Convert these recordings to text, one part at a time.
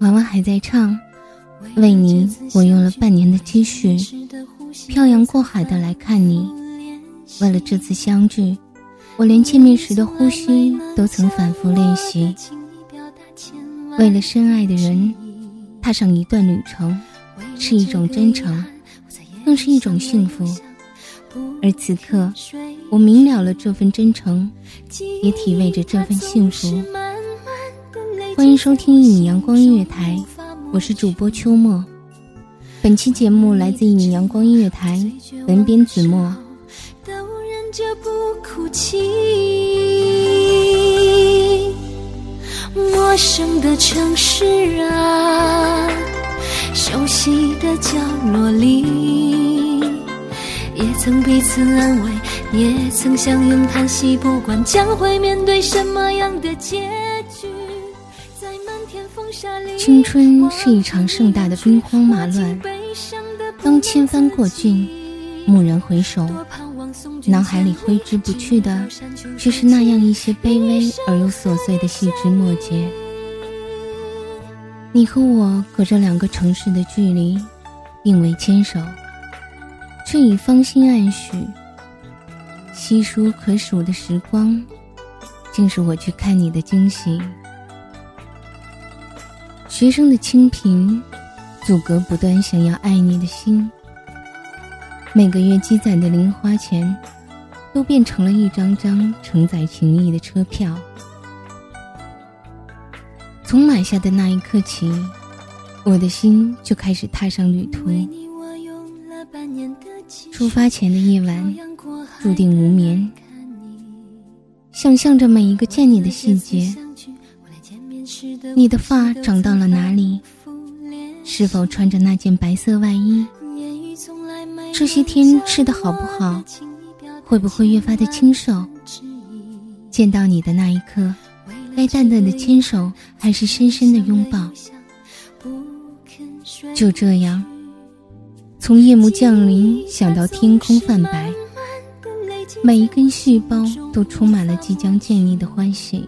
娃娃还在唱，为你，我用了半年的积蓄，漂洋过海的来看你。为了这次相聚，我连见面时的呼吸都曾反复练习。为了深爱的人，踏上一段旅程，是一种真诚，更是一种幸福。而此刻，我明了了这份真诚，也体味着这份幸福。欢迎收听一米阳光音乐台，我是主播秋末。本期节目来自一米阳光音乐台，文编子墨。都忍着不哭泣。陌生的城市啊，熟悉的角落里，也曾彼此安慰，也曾相拥叹息。不管将会面对什么样的结，青春是一场盛大的兵荒马乱，当千帆过尽，蓦然回首，脑海里挥之不去的，却是那样一些卑微而又琐碎的细枝末节。你和我隔着两个城市的距离，并未牵手，却已芳心暗许。稀疏可数的时光，竟是我去看你的惊喜。学生的清贫，阻隔不断想要爱你的心。每个月积攒的零花钱，都变成了一张张承载情谊的车票。从买下的那一刻起，我的心就开始踏上旅途。出发前的夜晚，注定无眠，想象着每一个见你的细节。你的发长到了哪里？是否穿着那件白色外衣？这些天吃的好不好？会不会越发的清瘦？见到你的那一刻，该淡淡的牵手，还是深深的拥抱？就这样，从夜幕降临想到天空泛白，每一根细胞都充满了即将见你的欢喜。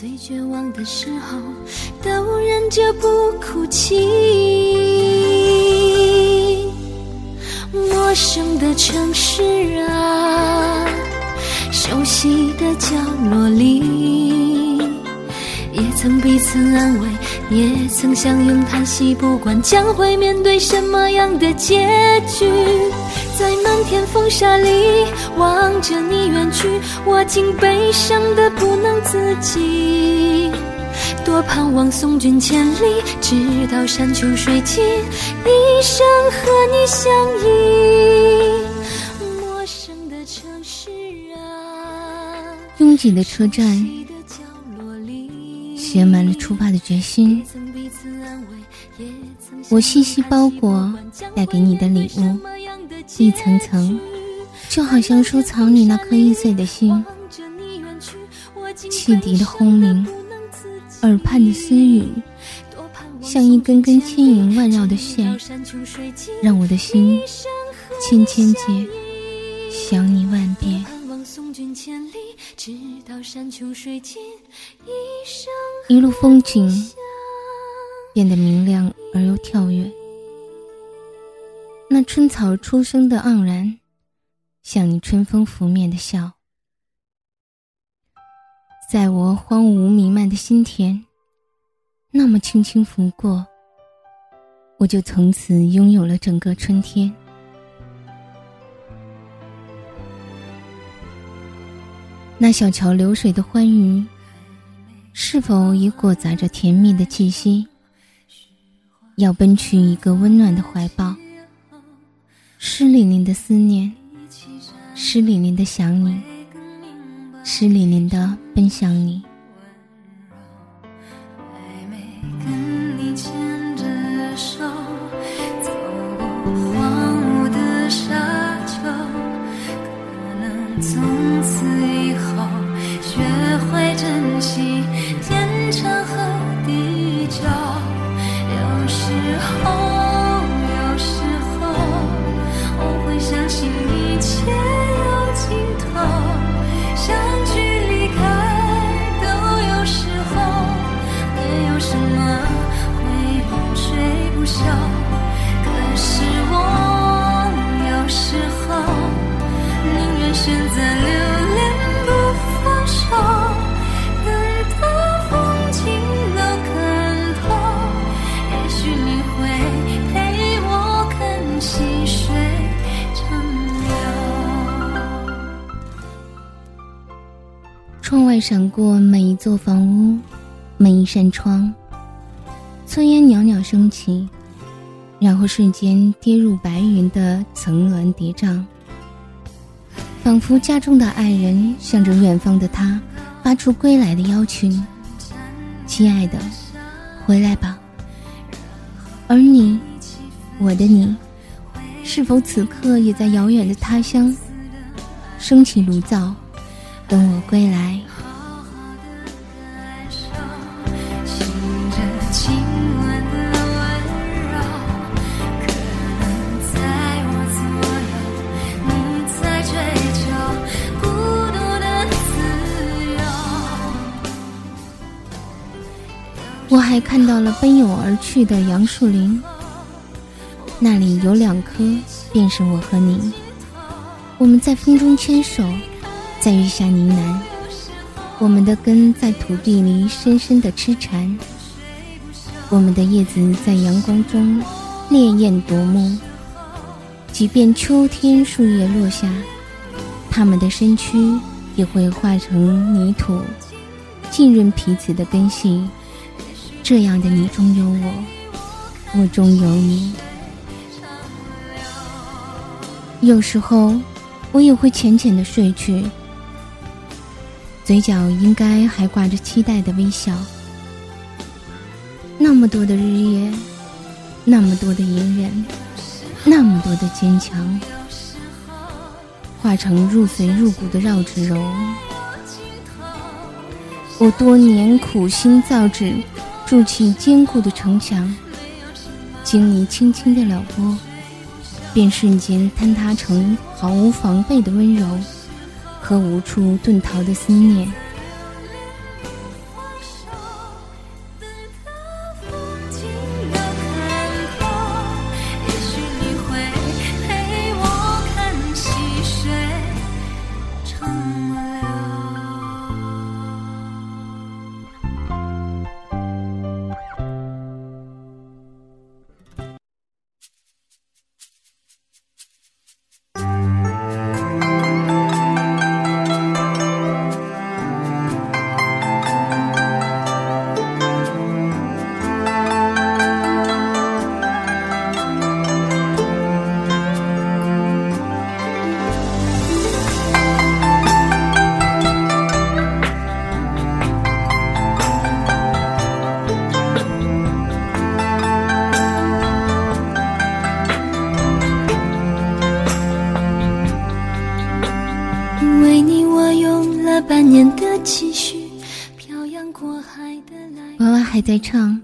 最绝望的时候都忍着不哭泣。陌生的城市啊，熟悉的角落里，也曾彼此安慰，也曾相拥叹息。不管将会面对什么样的结局，在漫天风沙里望着你远去，我竟悲伤的不能自己。多盼望送君千里，直到山穷水尽，一生和你相依。陌生的城市啊，拥挤的车站，写满了出发的决心。我细细包裹带给你的礼物，一层层，就好像收藏你那颗易碎的心。汽笛的轰鸣，耳畔的私语，像一根根轻盈万绕的线，让我的心千千结，想你万遍。一路风景。变得明亮而又跳跃，那春草初生的盎然，像你春风拂面的笑，在我荒芜弥漫的心田，那么轻轻拂过，我就从此拥有了整个春天。那小桥流水的欢愉，是否已裹杂着甜蜜的气息？要奔去一个温暖的怀抱，湿淋淋的思念，湿淋淋的想你，湿淋淋的奔向你。从什么会永垂不。可是我有时候宁愿选择留恋不放手。窗外闪过每一座房屋，每一扇窗。炊烟袅袅升起，然后瞬间跌入白云的层峦叠嶂。仿佛家中的爱人向着远方的他发出归来的邀请：“亲爱的，回来吧。”而你，我的你，是否此刻也在遥远的他乡升起炉灶？等我归来。我还看到了奔涌而去的杨树林，那里有两棵，便是我和你。我们在风中牵手。在雨下呢喃，我们的根在土地里深深的痴缠，我们的叶子在阳光中烈焰夺目。即便秋天树叶落下，它们的身躯也会化成泥土，浸润彼此的根系。这样的你中有我，我中有你。有时候，我也会浅浅的睡去。嘴角应该还挂着期待的微笑。那么多的日夜，那么多的隐忍，那么多的坚强，化成入髓入骨的绕指柔。我多年苦心造纸，筑起坚固的城墙，经你轻轻的撩拨，便瞬间坍塌成毫无防备的温柔。和无处遁逃的思念。半年的积蓄，漂洋过海的来。娃娃还在唱，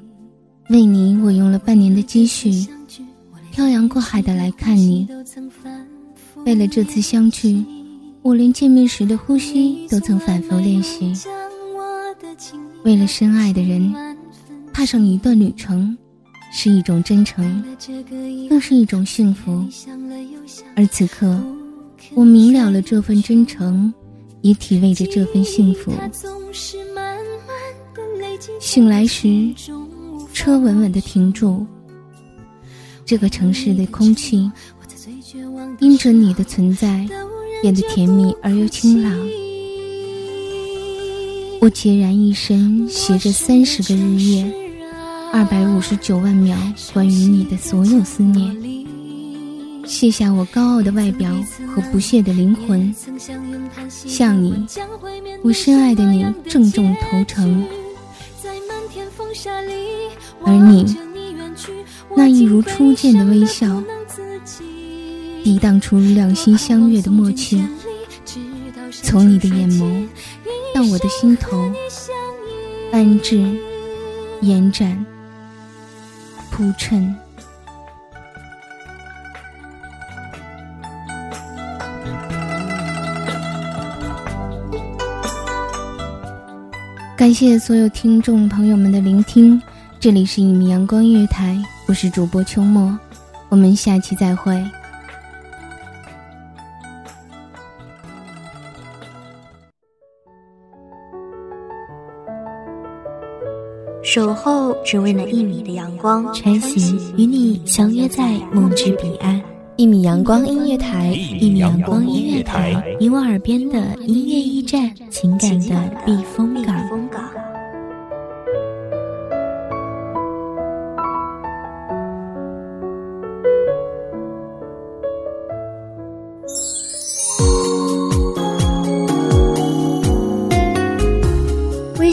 为你我用了半年的积蓄，漂洋过海的来看你。为了这次相聚，我连见面时的呼吸都曾反复练习。为了深爱的人，踏上一段旅程，是一种真诚，更是一种幸福。而此刻，我明了了这份真诚，也体味着这份幸福。醒来时，车稳稳地停住。这个城市的空气。因着你的存在，变得甜蜜而又清朗。我孑然一身，携着三十个日夜，二百五十九万秒关于你的所有思念。卸下我高傲的外表和不屑的灵魂，向你，我深爱的你郑重投诚。而你，那一如初见的微笑。抵挡出两心相悦的默契，从你的眼眸到我的心头，安置、延展、铺陈。感谢所有听众朋友们的聆听，这里是一米阳光音乐台，我是主播秋末，我们下期再会。守候只为那一米的阳光，穿行与你相约在梦之彼岸。一米阳光音乐台，一米阳光音乐台，你我耳边的音乐驿站，情感的避风港。